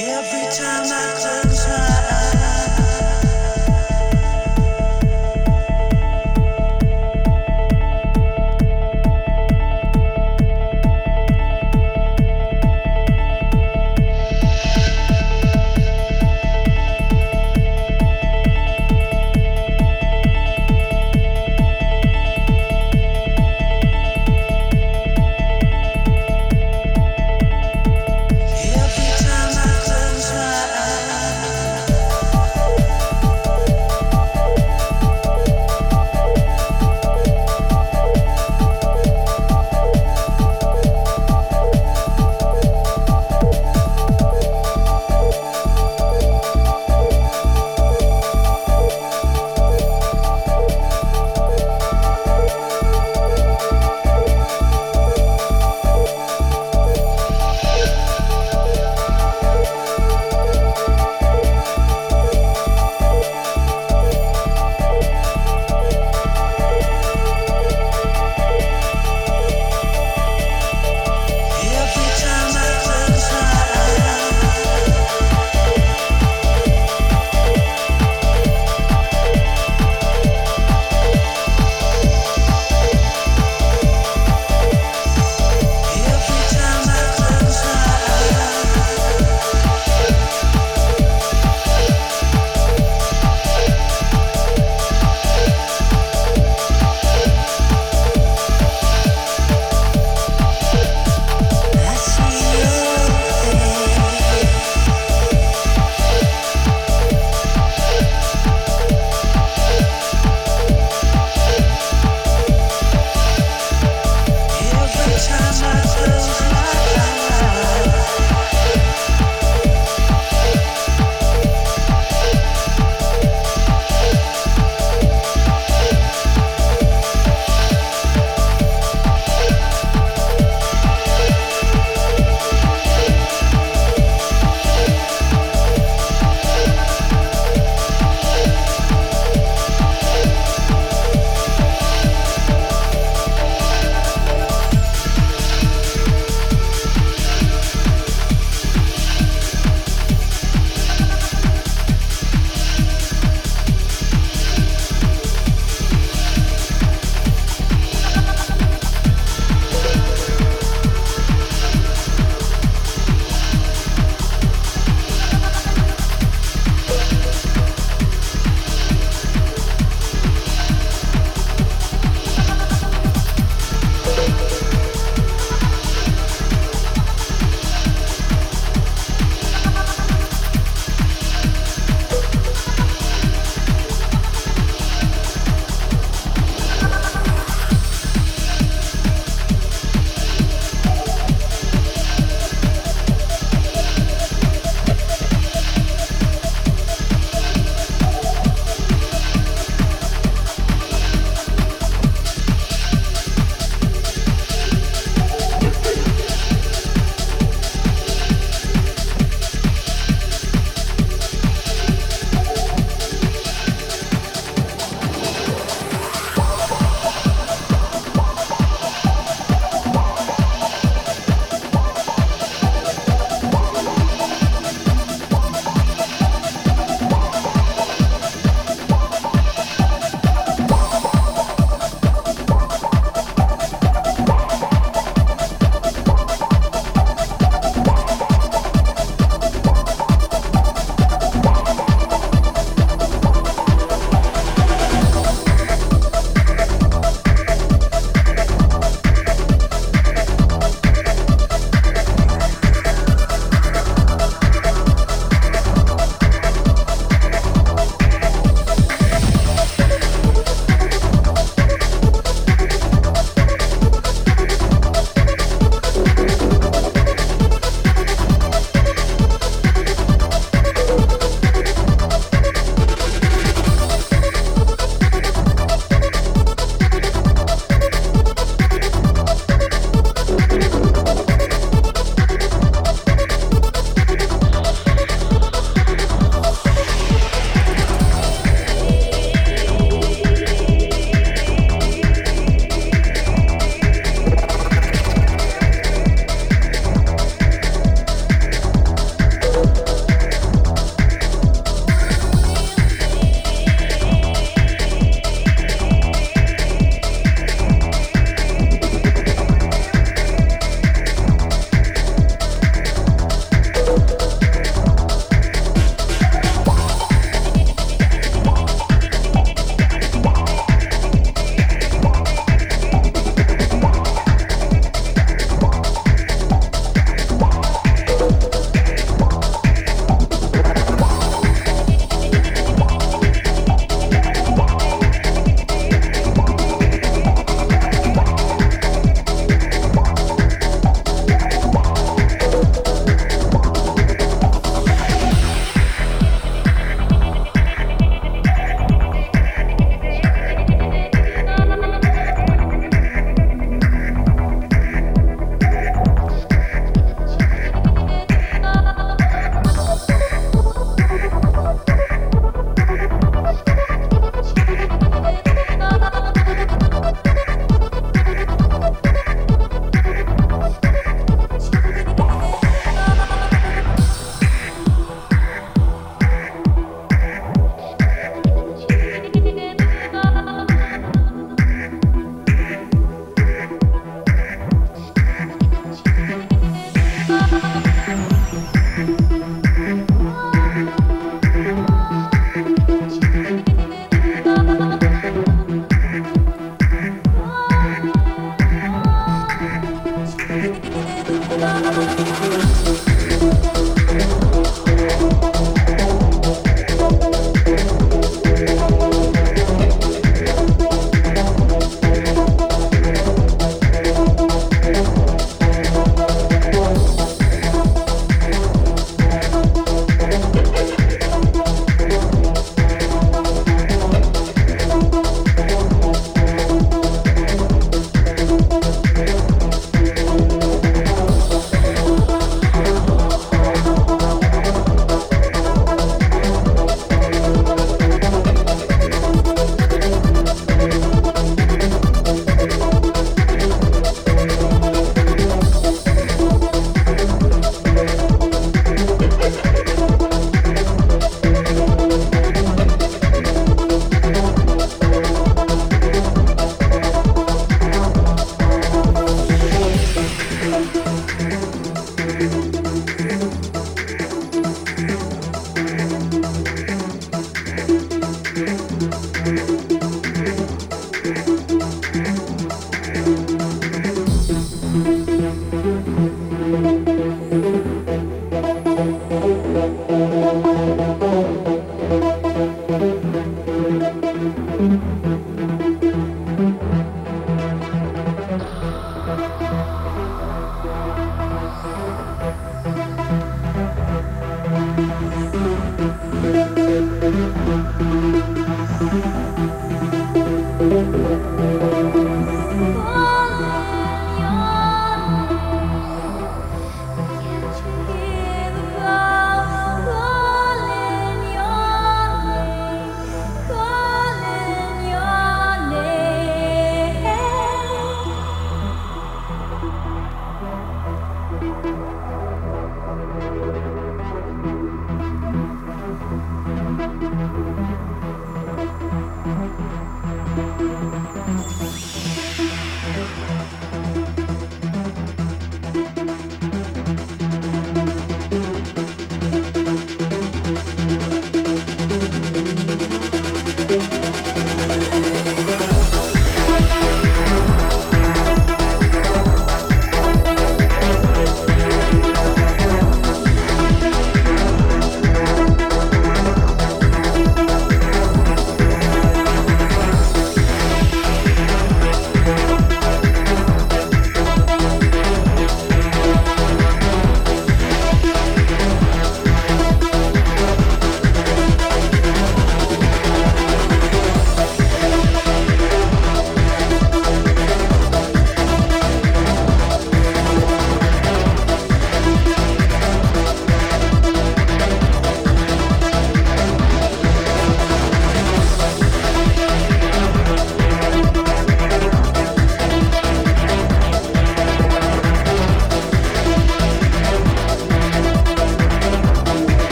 Every time I climb.